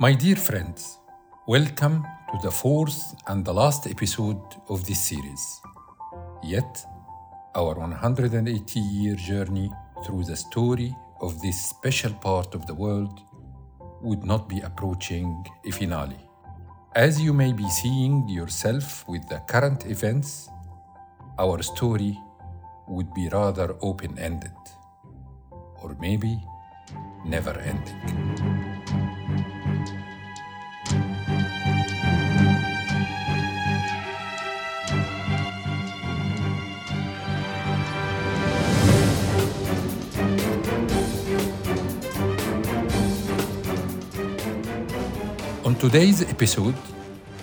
My dear friends, welcome to the fourth and the last episode of this series. Yet, our 180 year journey through the story of this special part of the world would not be approaching a finale. As you may be seeing yourself with the current events, our story would be rather open ended, or maybe never ending. Today's episode,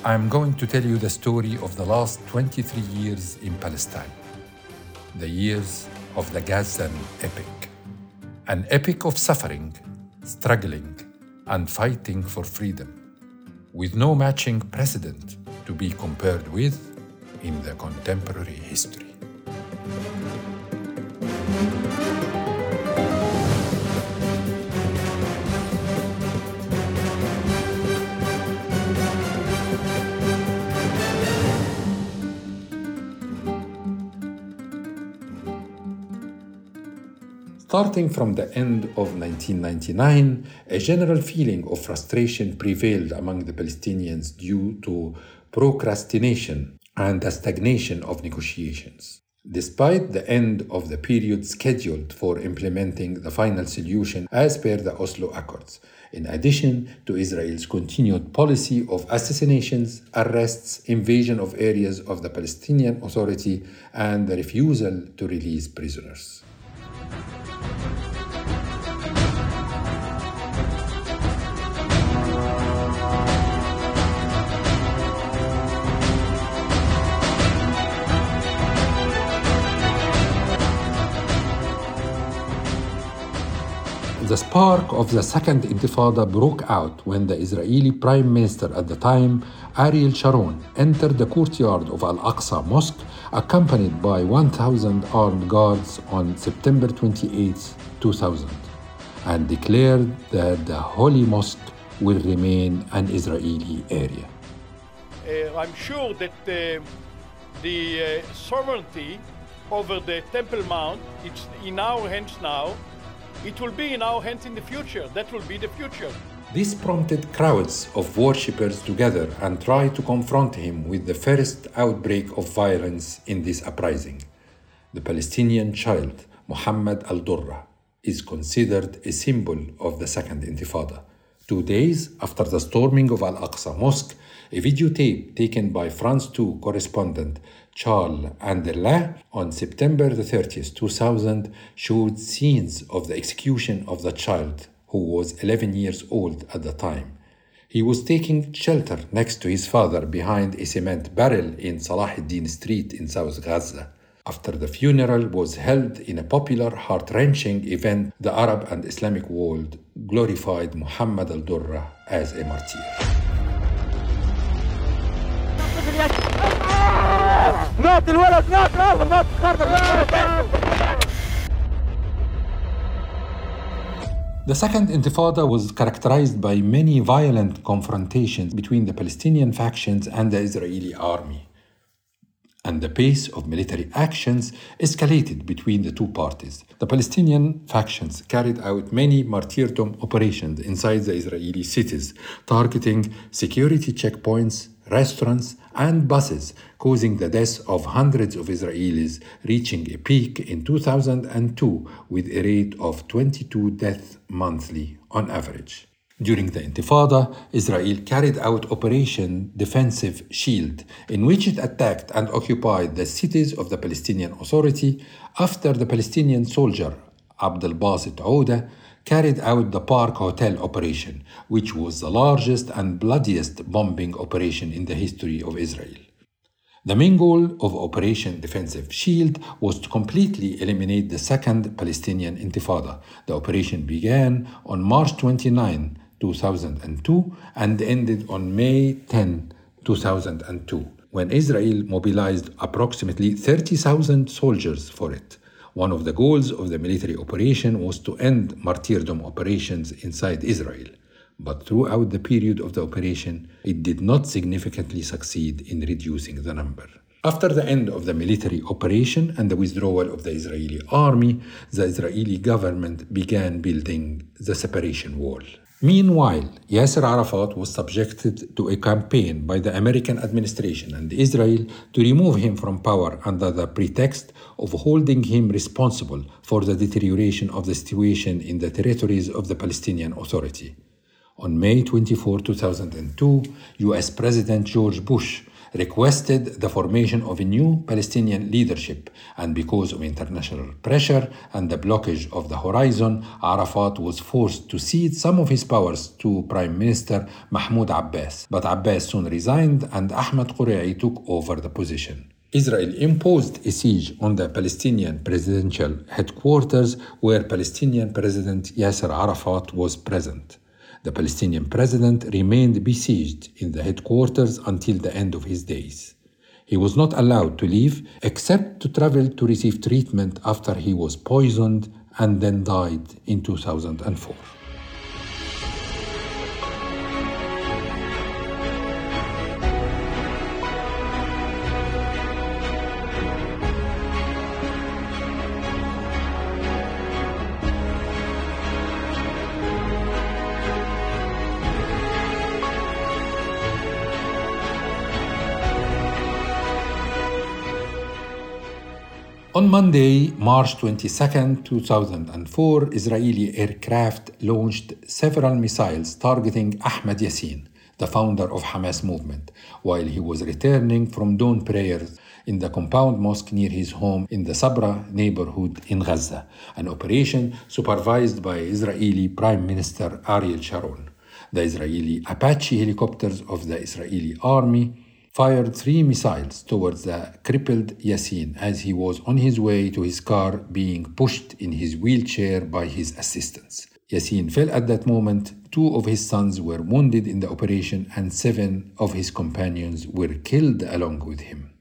I'm going to tell you the story of the last 23 years in Palestine, the years of the Gazan epic, an epic of suffering, struggling, and fighting for freedom, with no matching precedent to be compared with in the contemporary history. Starting from the end of 1999, a general feeling of frustration prevailed among the Palestinians due to procrastination and the stagnation of negotiations. Despite the end of the period scheduled for implementing the final solution as per the Oslo Accords, in addition to Israel's continued policy of assassinations, arrests, invasion of areas of the Palestinian Authority, and the refusal to release prisoners. ん? The spark of the Second Intifada broke out when the Israeli Prime Minister at the time, Ariel Sharon, entered the courtyard of Al Aqsa Mosque accompanied by 1,000 armed guards on September 28, 2000, and declared that the Holy Mosque will remain an Israeli area. Uh, I'm sure that uh, the uh, sovereignty over the Temple Mount, is in our hands now, it will be in our hands in the future. That will be the future. This prompted crowds of worshippers together and tried to confront him with the first outbreak of violence in this uprising. The Palestinian child, Muhammad al Durrah, is considered a symbol of the Second Intifada. Two days after the storming of Al Aqsa Mosque, a videotape taken by France 2 correspondent Charles Enderlin on September the 30th, 2000, showed scenes of the execution of the child, who was 11 years old at the time. He was taking shelter next to his father behind a cement barrel in Salah ad-Din Street in South Gaza. After the funeral was held in a popular, heart-wrenching event, the Arab and Islamic world glorified Muhammad al-Durrah as a martyr. مات الولد مات مات مات The Second Intifada was characterized by many violent confrontations between the Palestinian factions and the Israeli army. And the pace of military actions escalated between the two parties. The Palestinian factions carried out many martyrdom operations inside the Israeli cities, targeting security checkpoints, restaurants, and buses, causing the deaths of hundreds of Israelis, reaching a peak in 2002 with a rate of 22 deaths monthly on average. During the Intifada, Israel carried out Operation Defensive Shield, in which it attacked and occupied the cities of the Palestinian Authority after the Palestinian soldier Abdel Basit Ouda carried out the Park Hotel operation, which was the largest and bloodiest bombing operation in the history of Israel. The main goal of Operation Defensive Shield was to completely eliminate the Second Palestinian Intifada. The operation began on March 29, 2002, and ended on May 10, 2002, when Israel mobilized approximately 30,000 soldiers for it. One of the goals of the military operation was to end martyrdom operations inside Israel. But throughout the period of the operation, it did not significantly succeed in reducing the number. After the end of the military operation and the withdrawal of the Israeli army, the Israeli government began building the separation wall. Meanwhile, Yasser Arafat was subjected to a campaign by the American administration and Israel to remove him from power under the pretext of holding him responsible for the deterioration of the situation in the territories of the Palestinian Authority. On May 24, 2002, US President George Bush requested the formation of a new Palestinian leadership, and because of international pressure and the blockage of the horizon, Arafat was forced to cede some of his powers to Prime Minister Mahmoud Abbas. But Abbas soon resigned, and Ahmed Qurei took over the position. Israel imposed a siege on the Palestinian presidential headquarters where Palestinian President Yasser Arafat was present. The Palestinian president remained besieged in the headquarters until the end of his days. He was not allowed to leave except to travel to receive treatment after he was poisoned and then died in 2004. On Monday, March 22, 2004, Israeli aircraft launched several missiles targeting Ahmed Yassin, the founder of Hamas movement, while he was returning from dawn prayers in the compound mosque near his home in the Sabra neighborhood in Gaza, an operation supervised by Israeli Prime Minister Ariel Sharon. The Israeli Apache helicopters of the Israeli army fired three missiles towards the crippled Yassin as he was on his way to his car being pushed in his wheelchair by his assistants. Yassin fell at that moment. Two of his sons were wounded in the operation, and seven of his companions were killed along with him.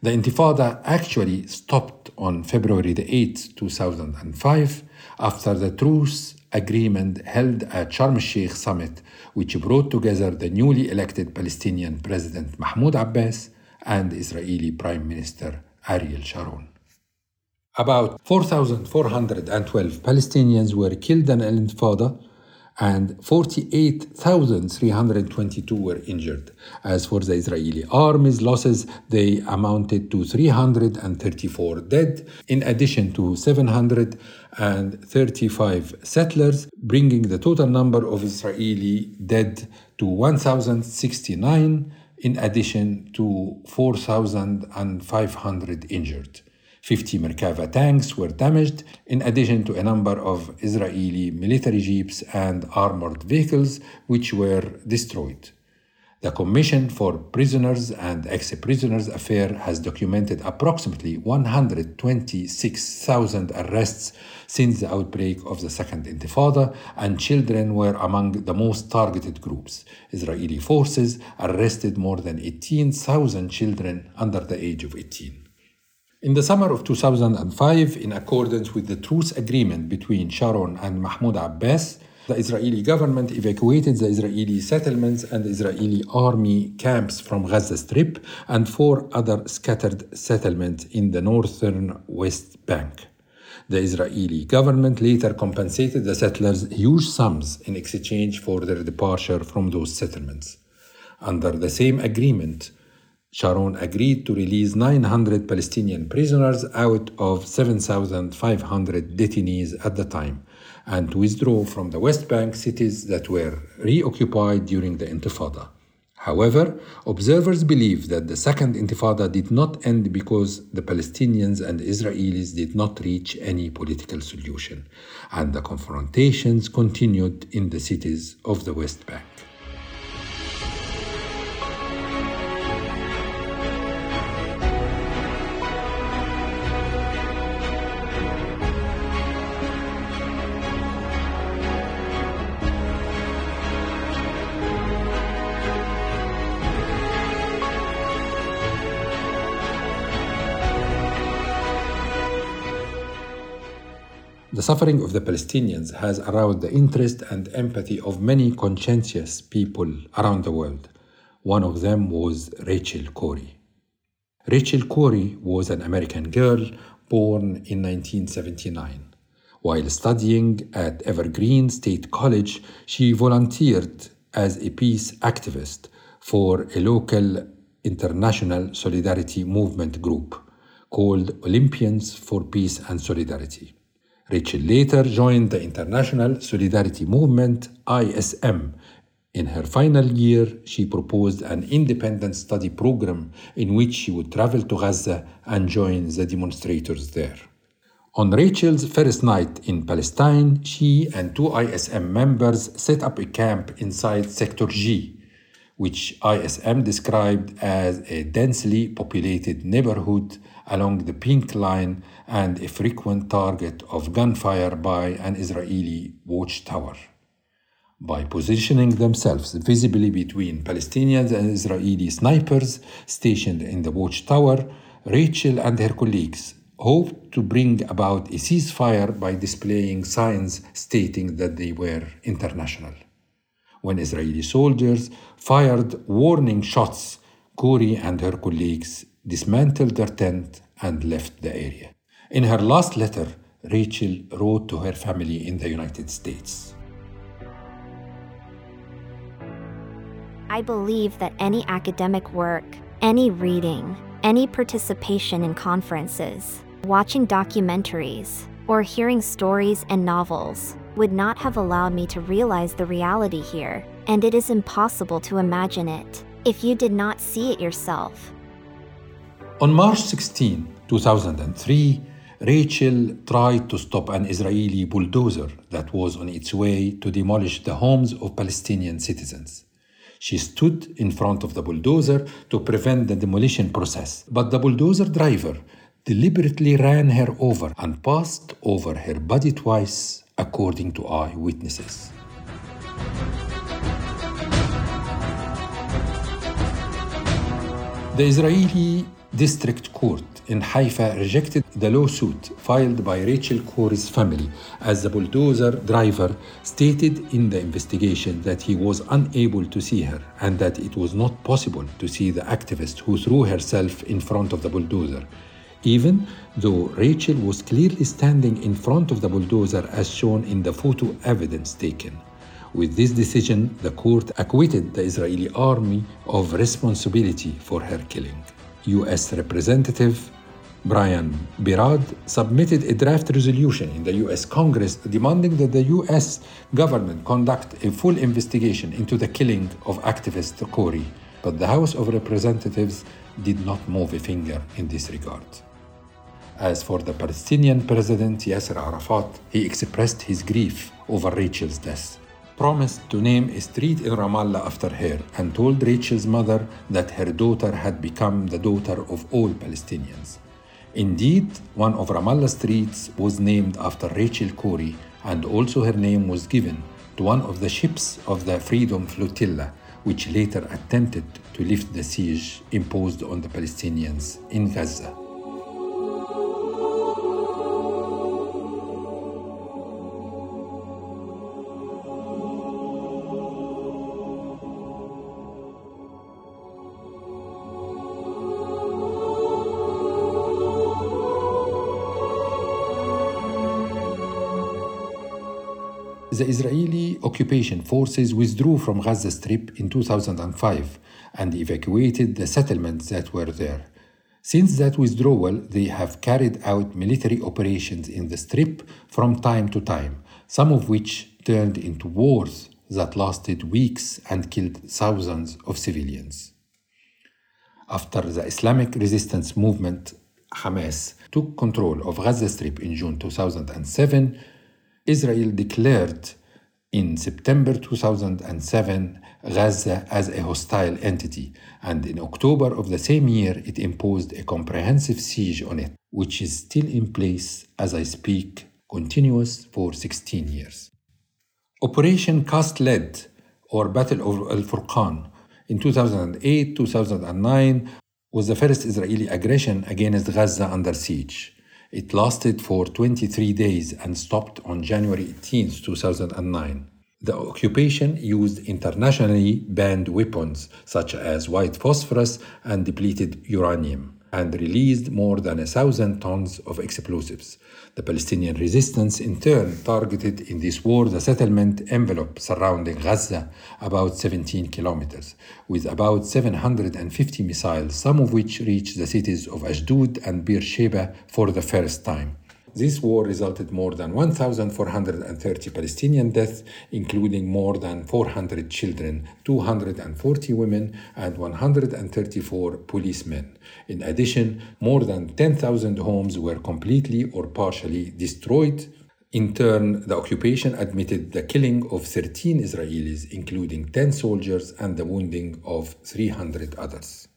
The Intifada actually stopped on February the 8th, 2005, after the truce agreement held at Sharm el-Sheikh summit, which brought together the newly elected Palestinian President Mahmoud Abbas and Israeli Prime Minister Ariel Sharon. About 4,412 Palestinians were killed in al-Intifada and 48,322 were injured. As for the Israeli army's losses, they amounted to 334 dead, in addition to 735 settlers, bringing the total number of Israeli dead to 1,069, in addition to 4,500 injured. 50 Merkava tanks were damaged, in addition to a number of Israeli military jeeps and armored vehicles which were destroyed. The Commission for Prisoners and Ex Prisoners Affairs has documented approximately 126,000 arrests since the outbreak of the Second Intifada, and children were among the most targeted groups. Israeli forces arrested more than 18,000 children under the age of 18. In the summer of 2005, in accordance with the truce agreement between Sharon and Mahmoud Abbas, the Israeli government evacuated the Israeli settlements and Israeli army camps from Gaza Strip and four other scattered settlements in the northern West Bank. The Israeli government later compensated the settlers huge sums in exchange for their departure from those settlements. Under the same agreement, Sharon agreed to release 900 Palestinian prisoners out of 7,500 detainees at the time and to withdraw from the West Bank cities that were reoccupied during the Intifada. However, observers believe that the Second Intifada did not end because the Palestinians and Israelis did not reach any political solution, and the confrontations continued in the cities of the West Bank. The suffering of the Palestinians has aroused the interest and empathy of many conscientious people around the world. One of them was Rachel Corrie. Rachel Corrie was an American girl born in 1979. While studying at Evergreen State College, she volunteered as a peace activist for a local international solidarity movement group called Olympians for Peace and Solidarity. Rachel later joined the International Solidarity Movement, ISM. In her final year, she proposed an independent study program in which she would travel to Gaza and join the demonstrators there. On Rachel's first night in Palestine, she and two ISM members set up a camp inside Sector G, which ISM described as a densely populated neighborhood along the Pink Line and a frequent target of gunfire by an Israeli watchtower. By positioning themselves visibly between Palestinians and Israeli snipers stationed in the watchtower, Rachel and her colleagues hoped to bring about a ceasefire by displaying signs stating that they were international when Israeli soldiers fired warning shots, Corrie and her colleagues dismantled their tent and left the area. In her last letter, Rachel wrote to her family in the United States. I believe that any academic work, any reading, any participation in conferences, watching documentaries, or hearing stories and novels would not have allowed me to realize the reality here, and it is impossible to imagine it if you did not see it yourself. On March 16, 2003, Rachel tried to stop an Israeli bulldozer that was on its way to demolish the homes of Palestinian citizens. She stood in front of the bulldozer to prevent the demolition process, but the bulldozer driver deliberately ran her over and passed over her body twice according to eyewitnesses. The Israeli District Court in Haifa rejected the lawsuit filed by Rachel Corrie's family as the bulldozer driver stated in the investigation that he was unable to see her and that it was not possible to see the activist who threw herself in front of the bulldozer even though Rachel was clearly standing in front of the bulldozer as shown in the photo evidence taken. With this decision, the court acquitted the Israeli army of responsibility for her killing. US Representative Brian Baird submitted a draft resolution in the US Congress demanding that the US government conduct a full investigation into the killing of activist Corrie, but the House of Representatives did not move a finger in this regard. As for the Palestinian president Yasser Arafat, he expressed his grief over Rachel's death, promised to name a street in Ramallah after her, and told Rachel's mother that her daughter had become the daughter of all Palestinians. Indeed, one of Ramallah streets was named after Rachel Corrie, and also her name was given to one of the ships of the Freedom Flotilla, which later attempted to lift the siege imposed on the Palestinians in Gaza. The Israeli occupation forces withdrew from Gaza Strip in 2005 and evacuated the settlements that were there. Since that withdrawal, they have carried out military operations in the Strip from time to time, some of which turned into wars that lasted weeks and killed thousands of civilians. After the Islamic resistance movement, Hamas, took control of Gaza Strip in June 2007, Israel declared in September 2007 Gaza as a hostile entity, and in October of the same year it imposed a comprehensive siege on it, which is still in place as I speak, continuous for 16 years. Operation Cast Lead, or Battle of Al Furqan, in 2008 2009 was the first Israeli aggression against Gaza under siege. It lasted for 23 days and stopped on January 18, 2009. The occupation used internationally banned weapons such as white phosphorus and depleted uranium and released more than a thousand tons of explosives. The Palestinian resistance, in turn, targeted in this war the settlement envelope surrounding Gaza, about 17 kilometers, with about 750 missiles, some of which reached the cities of Ashdod and Beersheba for the first time. This war resulted more than 1,430 Palestinian deaths, including more than 400 children, 240 women, and 134 policemen. In addition, more than 10,000 homes were completely or partially destroyed. In turn, the occupation admitted the killing of 13 Israelis, including 10 soldiers, and the wounding of 300 others.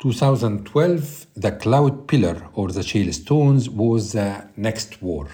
2012, the Cloud Pillar or the Shale Stones was the next war.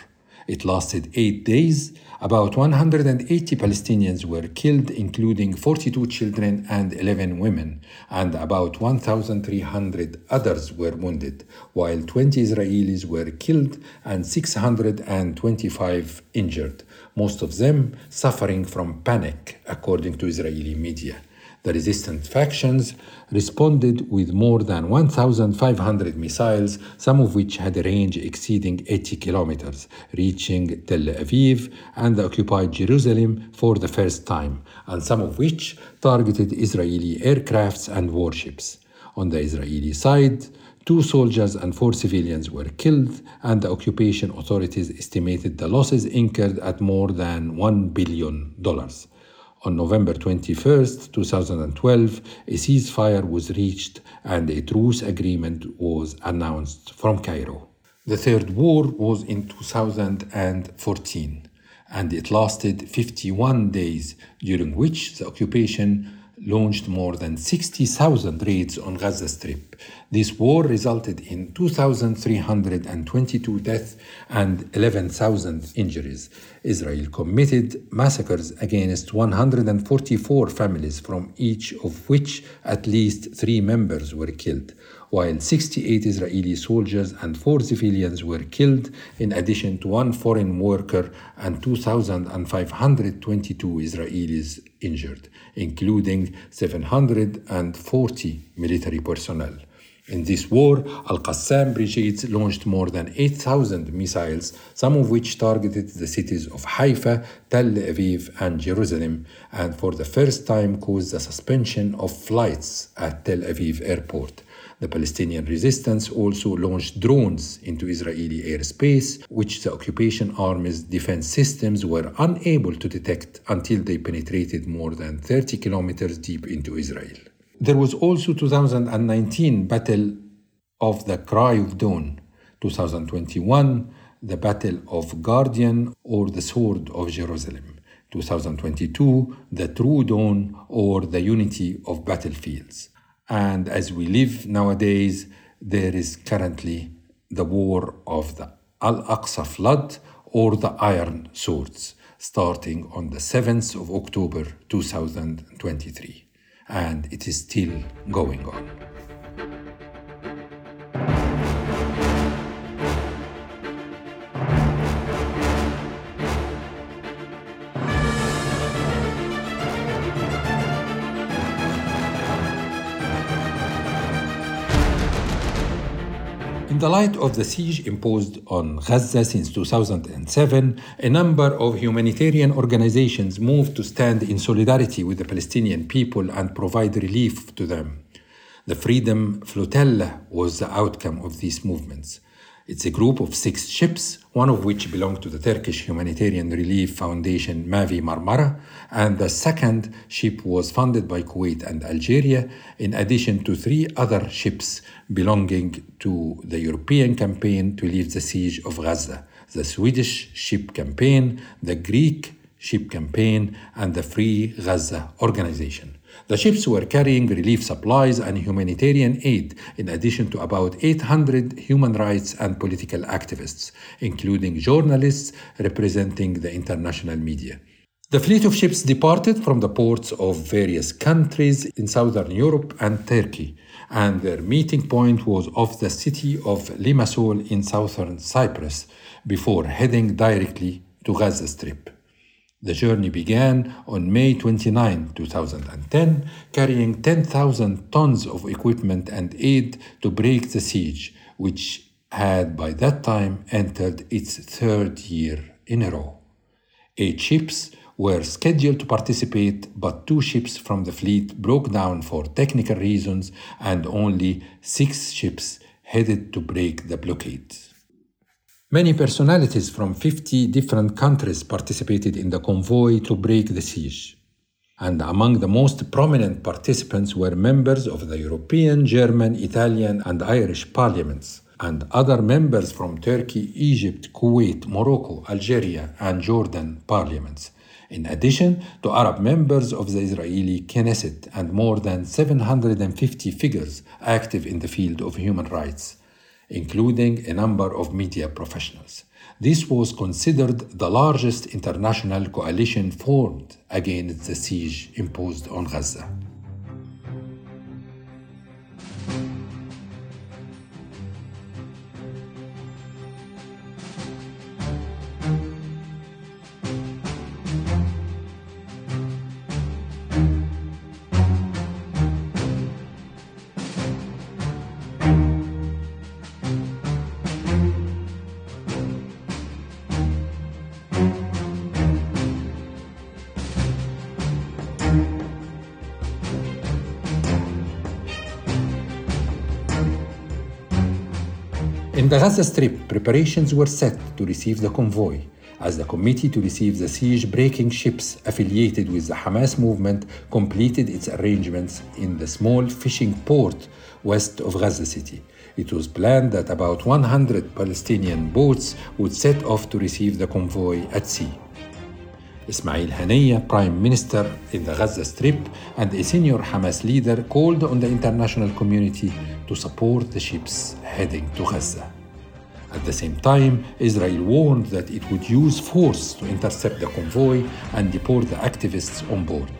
It lasted eight days. About 180 Palestinians were killed, including 42 children and 11 women, and about 1,300 others were wounded, while 20 Israelis were killed and 625 injured, most of them suffering from panic, according to Israeli media. The resistant factions responded with more than 1,500 missiles, some of which had a range exceeding 80 kilometers, reaching Tel Aviv and the occupied Jerusalem for the first time, and some of which targeted Israeli aircrafts and warships. On the Israeli side, Two soldiers and four civilians were killed, and the occupation authorities estimated the losses incurred at more than $1 billion. On November 21, 2012, a ceasefire was reached and a truce agreement was announced from Cairo. The third war was in 2014 and it lasted 51 days, during which the occupation launched more than 60,000 raids on Gaza Strip. This war resulted in 2,322 deaths and 11,000 injuries. Israel committed massacres against 144 families, from each of which at least three members were killed, while 68 Israeli soldiers and four civilians were killed, in addition to one foreign worker and 2,522 Israelis injured, including 740 military personnel. In this war, Al Qassam brigades launched more than 8,000 missiles, some of which targeted the cities of Haifa, Tel Aviv, and Jerusalem, and for the first time caused the suspension of flights at Tel Aviv airport. The Palestinian resistance also launched drones into Israeli airspace, which the occupation army's defense systems were unable to detect until they penetrated more than 30 kilometers deep into Israel. There was also 2019 Battle of the Cry of Dawn, 2021 the Battle of Guardian or the Sword of Jerusalem, 2022 the True Dawn or the Unity of Battlefields. And as we live nowadays, there is currently the war of the Al Aqsa flood or the Iron Swords, starting on the 7th of October 2023. And it is still going on. The light of the siege imposed on Gaza since 2007, a number of humanitarian organizations moved to stand in solidarity with the Palestinian people and provide relief to them. The Freedom Flotilla was the outcome of these movements. It's a group of six ships, one of which belonged to the Turkish Humanitarian Relief Foundation Mavi Marmara, and the second ship was funded by Kuwait and Algeria, in addition to three other ships belonging to the European campaign to lift the siege of Gaza the Swedish ship campaign, the Greek ship campaign, and the Free Gaza organization. The ships were carrying relief supplies and humanitarian aid, in addition to about 800 human rights and political activists, including journalists representing the international media. The fleet of ships departed from the ports of various countries in southern Europe and Turkey, and their meeting point was off the city of Limassol in southern Cyprus before heading directly to Gaza Strip. The journey began on May 29, 2010, carrying 10,000 tons of equipment and aid to break the siege, which had by that time entered its third year in a row. Eight ships were scheduled to participate, but two ships from the fleet broke down for technical reasons, and only six ships headed to break the blockade. Many personalities from 50 different countries participated in the convoy to break the siege. And among the most prominent participants were members of the European, German, Italian, and Irish parliaments, and other members from Turkey, Egypt, Kuwait, Morocco, Algeria, and Jordan parliaments, in addition to Arab members of the Israeli Knesset and more than 750 figures active in the field of human rights including a number of media professionals. This was considered the largest international coalition formed against the siege imposed on Gaza. In the Gaza Strip, preparations were set to receive the convoy, as the committee to receive the siege breaking ships affiliated with the Hamas movement completed its arrangements in the small fishing port west of Gaza City. It was planned that about 100 Palestinian boats would set off to receive the convoy at sea. Ismail Haniyeh, Prime Minister in the Gaza Strip, and a senior Hamas leader called on the international community to support the ships heading to Gaza. At the same time, Israel warned that it would use force to intercept the convoy and deport the activists on board.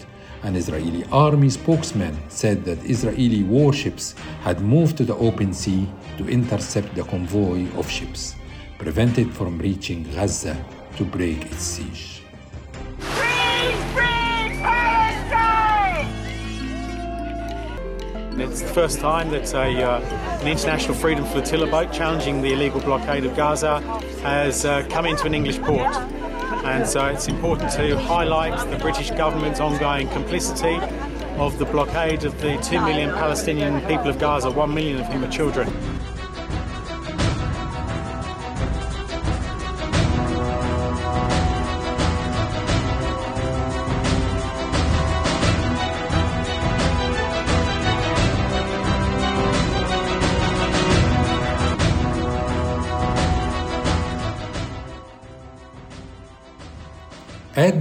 An Israeli army spokesman said that Israeli warships had moved to the open sea to intercept the convoy of ships, prevented from reaching Gaza to break its siege. It's the first time that a, uh, an international freedom flotilla boat challenging the illegal blockade of Gaza has uh, come into an English port. And so it's important to highlight the British government's ongoing complicity of the blockade of the 2 million Palestinian people of Gaza, 1 million of whom are children.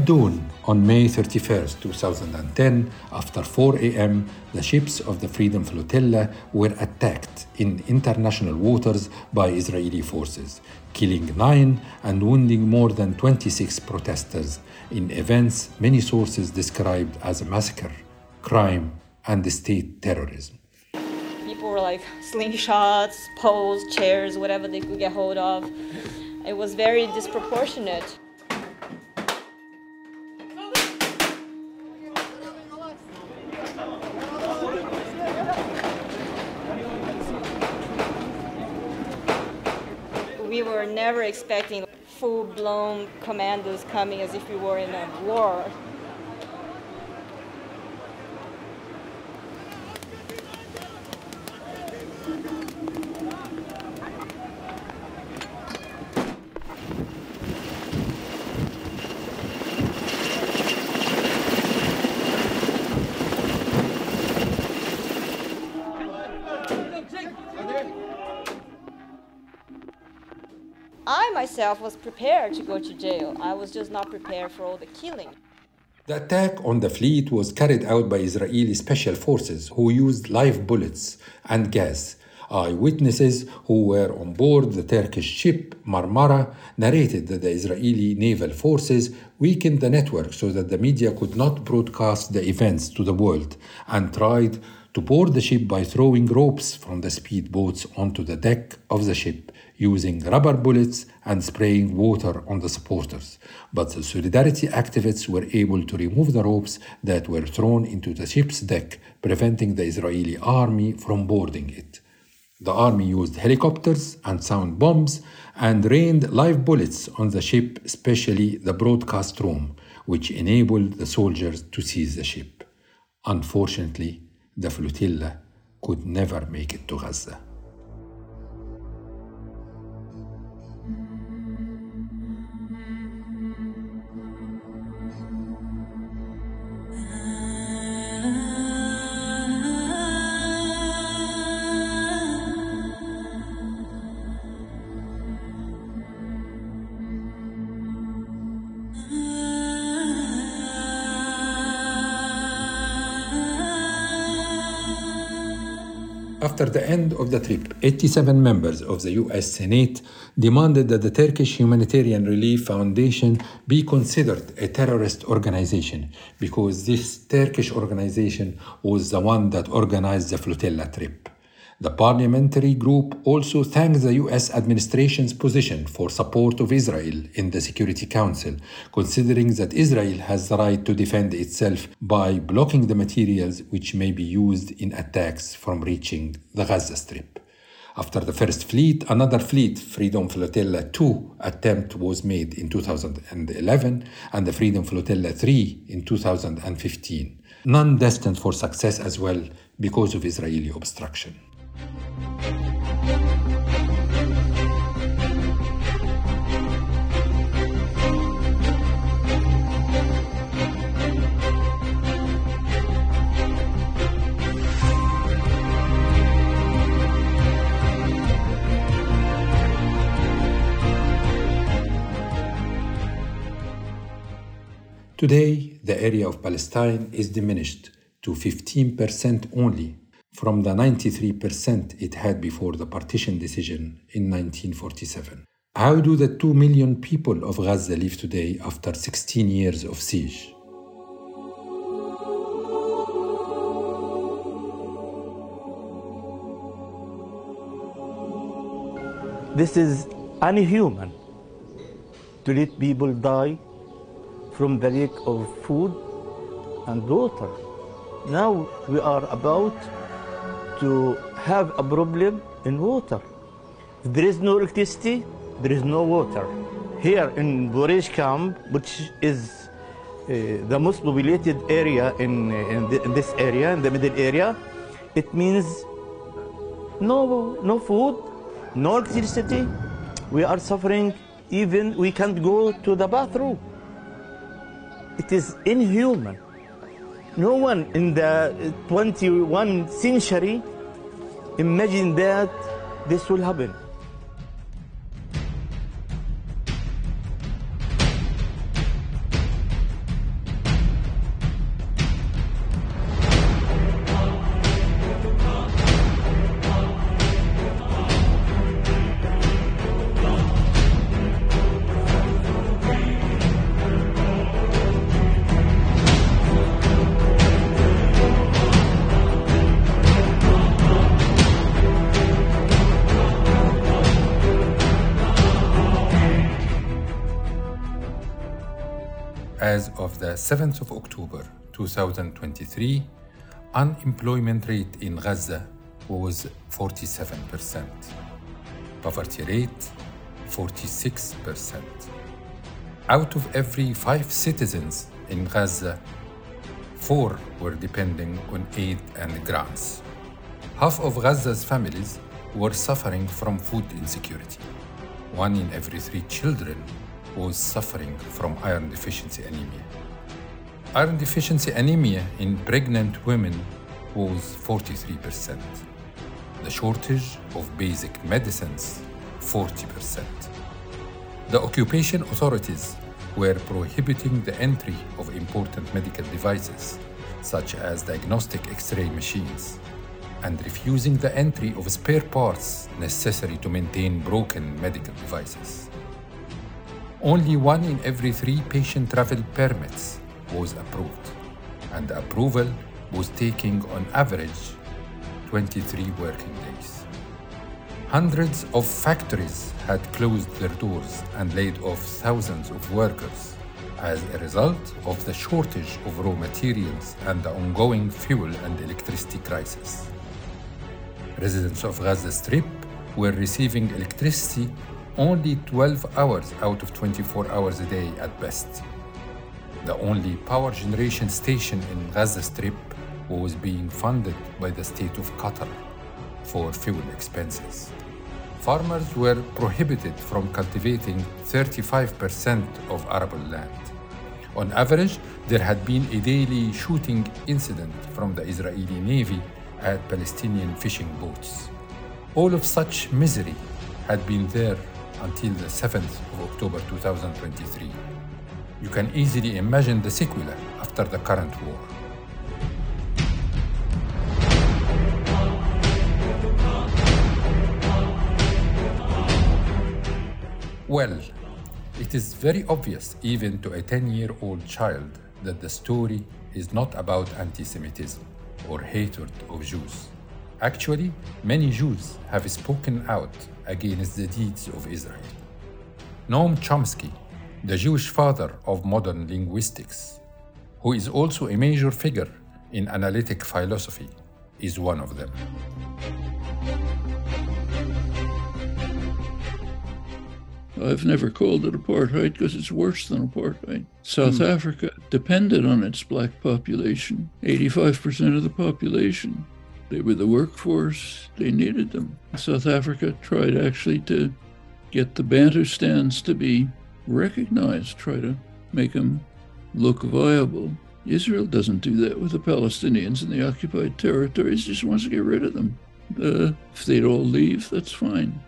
At dawn on May 31, 2010, after 4 a.m., the ships of the Freedom Flotilla were attacked in international waters by Israeli forces, killing nine and wounding more than 26 protesters in events many sources described as a massacre, crime, and state terrorism. People were like slingshots, poles, chairs, whatever they could get hold of. It was very disproportionate. Never expecting full-blown commandos coming as if we were in a war. I myself was prepared to go to jail. I was just not prepared for all the killing. The attack on the fleet was carried out by Israeli special forces who used live bullets and gas, Eyewitnesses who were on board the Turkish ship Marmara narrated that the Israeli naval forces weakened the network so that the media could not broadcast the events to the world and tried to board the ship by throwing ropes from the speedboats onto the deck of the ship using rubber bullets and spraying water on the supporters. But the Solidarity activists were able to remove the ropes that were thrown into the ship's deck, preventing the Israeli army from boarding it. The army used helicopters and sound bombs and rained live bullets on the ship, especially the broadcast room, which enabled the soldiers to seize the ship. Unfortunately, the flotilla could never make it to Gaza. After the end of the trip, 87 members of the US Senate demanded that the Turkish Humanitarian Relief Foundation be considered a terrorist organization because this Turkish organization was the one that organized the flotilla trip. The parliamentary group also thanked the US administration's position for support of Israel in the Security Council, considering that Israel has the right to defend itself by blocking the materials which may be used in attacks from reaching the Gaza Strip. After the first fleet, another fleet, Freedom Flotilla 2, attempt was made in 2011 and the Freedom Flotilla 3 in 2015, none destined for success as well because of Israeli obstruction. Today, the area of Palestine is diminished to 15% only from the 93% it had before the partition decision in 1947. How do the 2 million people of Gaza live today after 16 years of siege? This is unhuman to let people die from the lack of food and water. Now we are about to have a problem in water. If there is no electricity, there is no water. Here in Bureij camp, which is uh, the most populated area in, in, the, in, this area, in the middle area, it means no, no food, no electricity. We are suffering, even we can't go to the bathroom. It is inhuman. No one in the 21st century imagined that this will happen. Of the 7th of October 2023, unemployment rate in Gaza was 47%. Poverty rate 46%. Out of every five citizens in Gaza, four were depending on aid and grants. Half of Gaza's families were suffering from food insecurity. One in every three children was suffering from iron deficiency anemia. Iron deficiency anemia in pregnant women was 43%. The shortage of basic medicines, 40%. The occupation authorities were prohibiting the entry of important medical devices, such as diagnostic X ray machines, and refusing the entry of spare parts necessary to maintain broken medical devices. Only one in every three patient travel permits was approved, and the approval was taking on average 23 working days. Hundreds of factories had closed their doors and laid off thousands of workers as a result of the shortage of raw materials and the ongoing fuel and electricity crisis. Residents of Gaza Strip were receiving electricity only 12 hours out of 24 hours a day at best. The only power generation station in Gaza Strip was being funded by the state of Qatar for fuel expenses. Farmers were prohibited from cultivating 35% of arable land. On average, there had been a daily shooting incident from the Israeli Navy at Palestinian fishing boats. All of such misery had been there until the 7th of October 2023. You can easily imagine the sequela after the current war. Well, it is very obvious, even to a 10 year old child, that the story is not about anti Semitism or hatred of Jews. Actually, many Jews have spoken out against the deeds of Israel. Noam Chomsky, the Jewish father of modern linguistics, who is also a major figure in analytic philosophy, is one of them. I've never called it apartheid because it's worse than apartheid. South Hmm. Africa depended on its black population, 85% of the population. They were the workforce, they needed them. South Africa tried actually to get the Bantustans to be recognized, try to make them look viable. Israel doesn't do that with the Palestinians in the occupied territories, just wants to get rid of them. Uh, if they'd all leave, that's fine.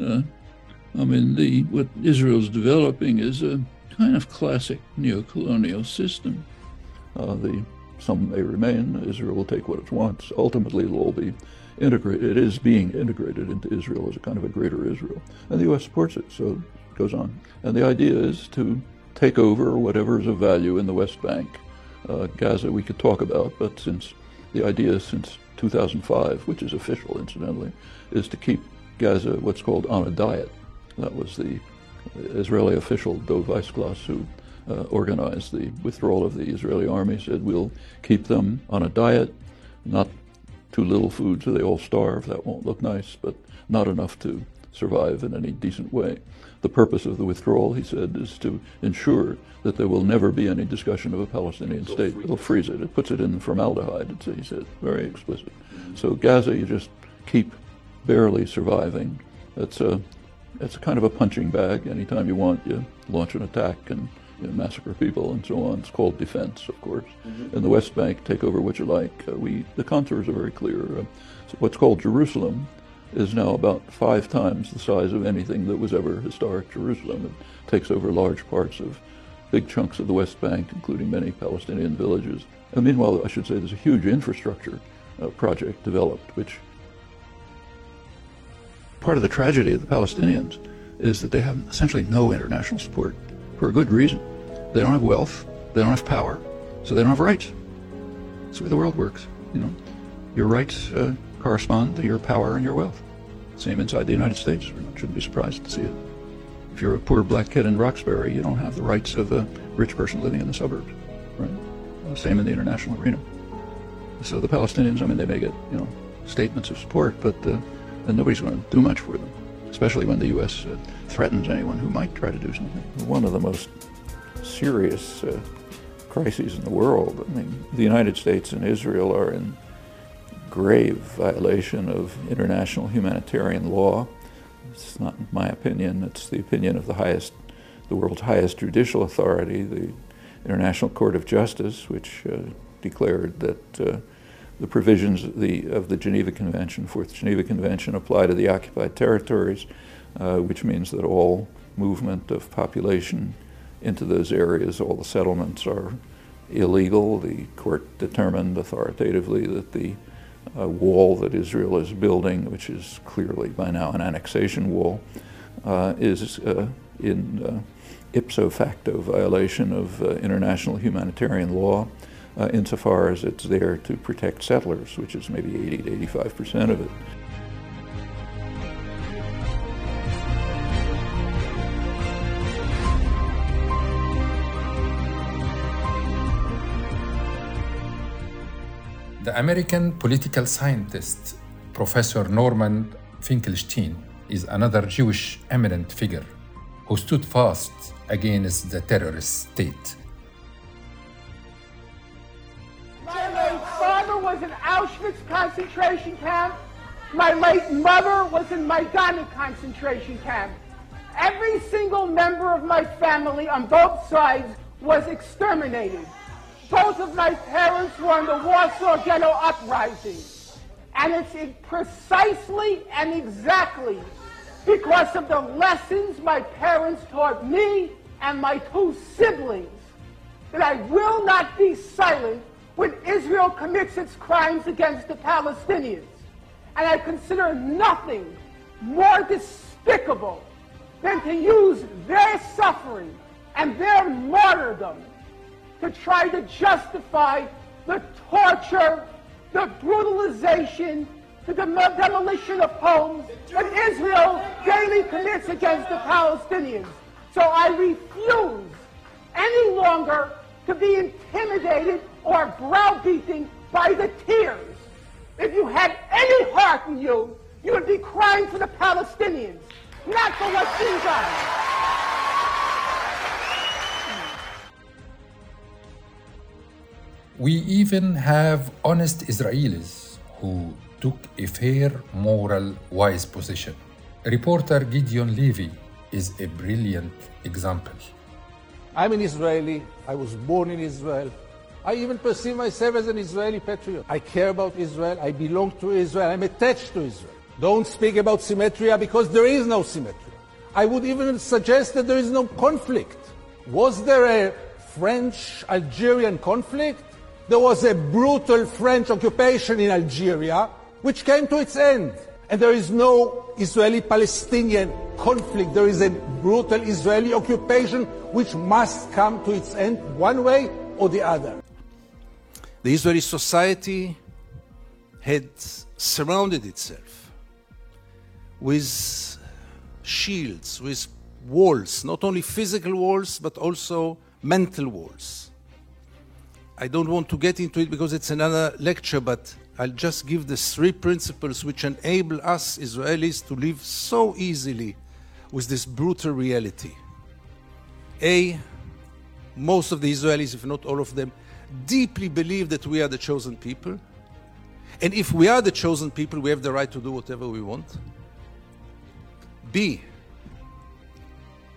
Uh, I mean, the what Israel's developing is a kind of classic neo-colonial system. Uh, the some may remain. Israel will take what it wants. Ultimately, it'll all be integrated. It is being integrated into Israel as a kind of a greater Israel, and the U.S. supports it. So it goes on. And the idea is to take over whatever is of value in the West Bank. Uh, Gaza, we could talk about, but since the idea since 2005, which is official, incidentally, is to keep Gaza what's called on a diet. That was the Israeli official, Dov Weissglass, who uh, organized the withdrawal of the Israeli army, said we'll keep them on a diet, not too little food so they all starve. That won't look nice, but not enough to survive in any decent way. The purpose of the withdrawal, he said, is to ensure that there will never be any discussion of a Palestinian state. It'll freeze it. It puts it in formaldehyde, it's, he said, very explicit. So Gaza, you just keep barely surviving. It's a, it's a kind of a punching bag. Anytime you want, you launch an attack and you know, massacre people and so on. It's called defense, of course. In the West Bank, take over what you like. Uh, we, the contours are very clear. Uh, so what's called Jerusalem is now about five times the size of anything that was ever historic Jerusalem. It takes over large parts of big chunks of the West Bank, including many Palestinian villages. And meanwhile, I should say there's a huge infrastructure uh, project developed, which part of the tragedy of the Palestinians is that they have essentially no international support for a good reason. They don't have wealth, they don't have power, so they don't have rights. That's the way the world works. You know, your rights uh, correspond to your power and your wealth. Same inside the United States. Shouldn't be surprised to see it. If you're a poor black kid in Roxbury, you don't have the rights of a rich person living in the suburbs, right? Uh, Same in the international arena. So the Palestinians, I mean, they may get you know statements of support, but uh, nobody's going to do much for them, especially when the U.S. Uh, threatens anyone who might try to do something. One of the most serious uh, crises in the world. I mean, the United States and Israel are in grave violation of international humanitarian law. It's not my opinion, it's the opinion of the highest, the world's highest judicial authority, the International Court of Justice, which uh, declared that uh, the provisions of the, of the Geneva Convention, Fourth Geneva Convention, apply to the occupied territories, uh, which means that all movement of population into those areas, all the settlements are illegal. The court determined authoritatively that the uh, wall that Israel is building, which is clearly by now an annexation wall, uh, is uh, in uh, ipso facto violation of uh, international humanitarian law. Uh, insofar as it's there to protect settlers, which is maybe 80 to 85 percent of it. The American political scientist Professor Norman Finkelstein is another Jewish eminent figure who stood fast against the terrorist state. My late father was in Auschwitz concentration camp. My late mother was in Majdanek concentration camp. Every single member of my family on both sides was exterminated. Both of my parents were in the Warsaw Ghetto Uprising. And it's precisely and exactly because of the lessons my parents taught me and my two siblings that I will not be silent when Israel commits its crimes against the Palestinians. And I consider nothing more despicable than to use their suffering and their martyrdom to try to justify the torture, the brutalization, the dem- demolition of homes that Israel daily commits against the Palestinians. So I refuse any longer to be intimidated or browbeaten by the tears. If you had any heart in you, you would be crying for the Palestinians, not for what's being done. We even have honest Israelis who took a fair, moral, wise position. Reporter Gideon Levy is a brilliant example. I'm an Israeli. I was born in Israel. I even perceive myself as an Israeli patriot. I care about Israel. I belong to Israel. I'm attached to Israel. Don't speak about symmetria because there is no symmetry. I would even suggest that there is no conflict. Was there a French Algerian conflict? There was a brutal French occupation in Algeria which came to its end. And there is no Israeli Palestinian conflict. There is a brutal Israeli occupation which must come to its end one way or the other. The Israeli society had surrounded itself with shields, with walls, not only physical walls, but also mental walls. I don't want to get into it because it's another lecture, but I'll just give the three principles which enable us Israelis to live so easily with this brutal reality. A, most of the Israelis, if not all of them, deeply believe that we are the chosen people. And if we are the chosen people, we have the right to do whatever we want. B,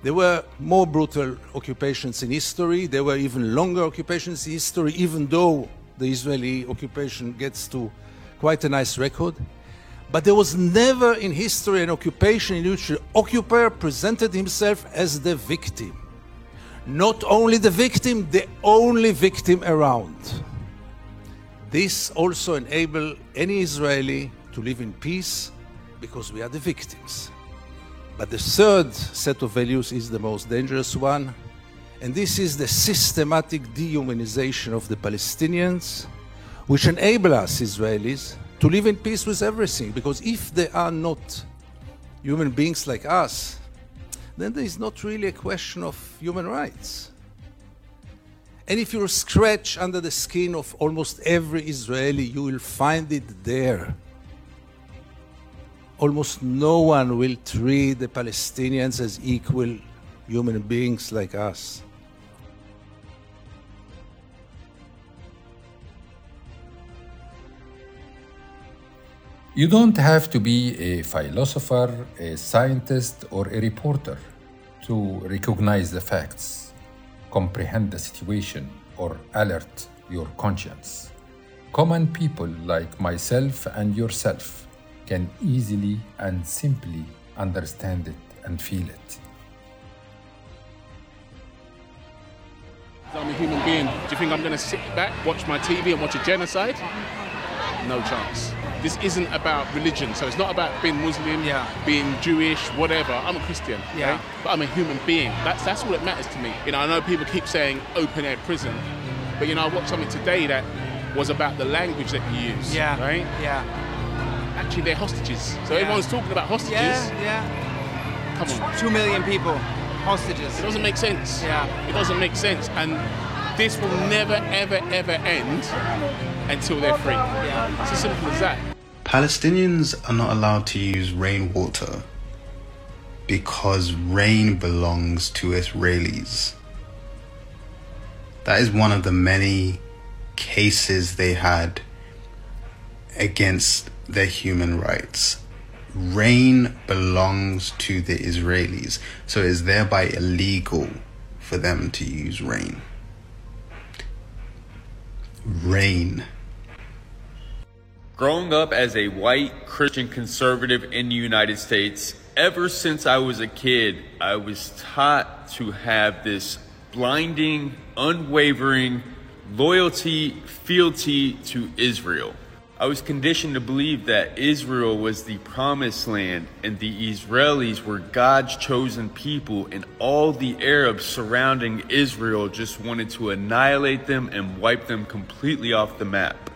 there were more brutal occupations in history. There were even longer occupations in history, even though the Israeli occupation gets to quite a nice record. But there was never in history an occupation in which the occupier presented himself as the victim. Not only the victim, the only victim around. This also enabled any Israeli to live in peace because we are the victims. But the third set of values is the most dangerous one, and this is the systematic dehumanization of the Palestinians, which enable us, Israelis, to live in peace with everything. Because if they are not human beings like us, then there is not really a question of human rights. And if you scratch under the skin of almost every Israeli, you will find it there. Almost no one will treat the Palestinians as equal human beings like us. You don't have to be a philosopher, a scientist, or a reporter to recognize the facts, comprehend the situation, or alert your conscience. Common people like myself and yourself can easily and simply understand it and feel it. I'm a human being. Do you think I'm going to sit back, watch my TV, and watch a genocide? No chance. this isn't about religion. So it's not about being Muslim, Yeah. being Jewish, whatever. I'm a Christian, okay? Yeah. but I'm a human being. That's that's all that matters to me. You know, I know people keep saying open air prison, but you know, I watched something today that was about the language that you use. Yeah. Right. Yeah. Actually, they're hostages. So Yeah. everyone's talking about hostages. Yeah. Yeah. Come on. Two million people, hostages. It doesn't make sense. Yeah. It doesn't make sense. And this will never, ever, ever end until they're free. Yeah. It's as simple as that. Palestinians are not allowed to use rainwater because rain belongs to Israelis. That is one of the many cases they had against their human rights. Rain belongs to the Israelis, so it is thereby illegal for them to use rain. Rain. Growing up as a white Christian conservative in the United States, ever since I was a kid, I was taught to have this blinding, unwavering loyalty, fealty to Israel. I was conditioned to believe that Israel was the promised land and the Israelis were God's chosen people, and all the Arabs surrounding Israel just wanted to annihilate them and wipe them completely off the map.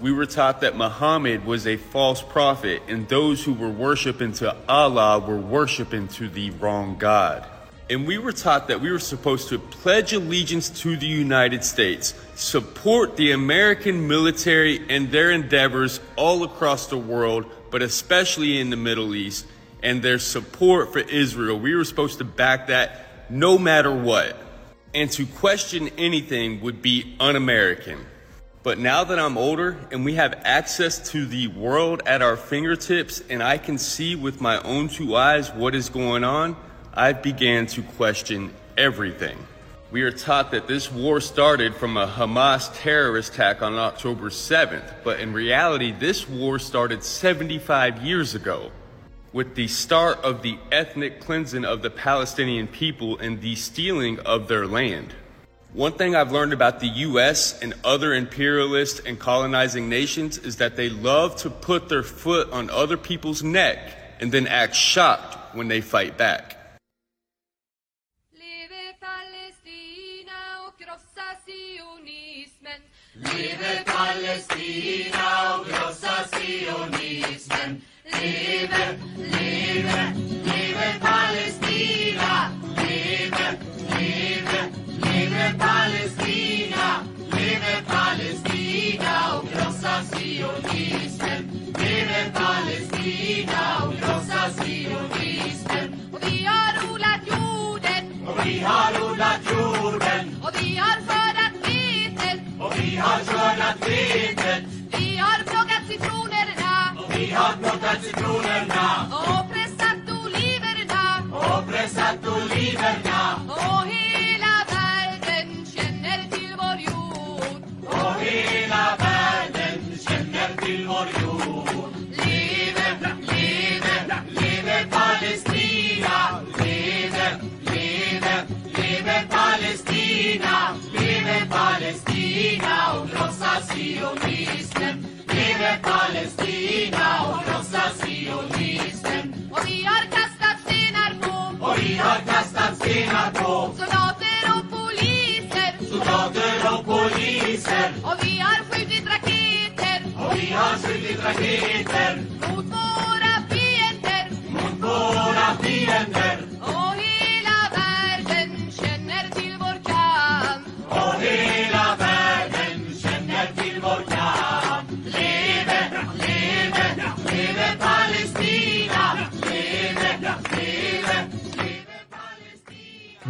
We were taught that Muhammad was a false prophet, and those who were worshiping to Allah were worshiping to the wrong God. And we were taught that we were supposed to pledge allegiance to the United States, support the American military and their endeavors all across the world, but especially in the Middle East, and their support for Israel. We were supposed to back that no matter what. And to question anything would be un American. But now that I'm older and we have access to the world at our fingertips and I can see with my own two eyes what is going on, I began to question everything. We are taught that this war started from a Hamas terrorist attack on October 7th, but in reality, this war started 75 years ago with the start of the ethnic cleansing of the Palestinian people and the stealing of their land. One thing I've learned about the US and other imperialist and colonizing nations is that they love to put their foot on other people's neck and then act shocked when they fight back. Liebe Palästina, gloriosa Zionismen. Liebe, liebe, liebe Palästina. Liebe, liebe, liebe Palästina. Skördat vetet. Vi har plockat citronerna. Och vi har plockat citronerna. Och pressat oliverna. Och pressat oliverna. Och hela världen känner till vår jord. Och hela världen känner till vår jord. Leve, leve, leve Palestina. Leve, leve, leve Palestina. Palestina och krossa sionismen. Leve Palestina och krossa sionismen. Och vi har kastat stenar på. Och vi har kastat stenar på Soldater och poliser. soldater och poliser. Och vi har skjutit raketer. Och vi har skjutit raketer Mot våra fiender. mot våra fiender. Och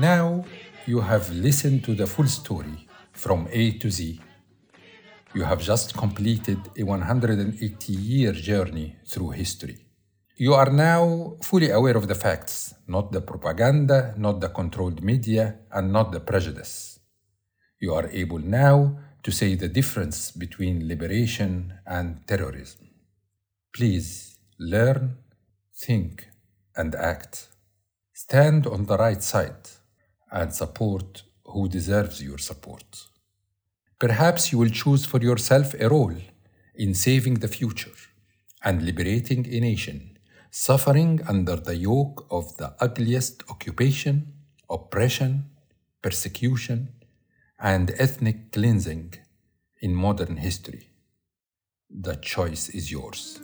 Now you have listened to the full story from A to Z. You have just completed a 180 year journey through history. You are now fully aware of the facts, not the propaganda, not the controlled media, and not the prejudice. You are able now to say the difference between liberation and terrorism. Please learn, think, and act. Stand on the right side and support who deserves your support. Perhaps you will choose for yourself a role in saving the future, and liberating a nation suffering under the yoke of the ugliest occupation, oppression, persecution, and ethnic cleansing in modern history. The choice is yours.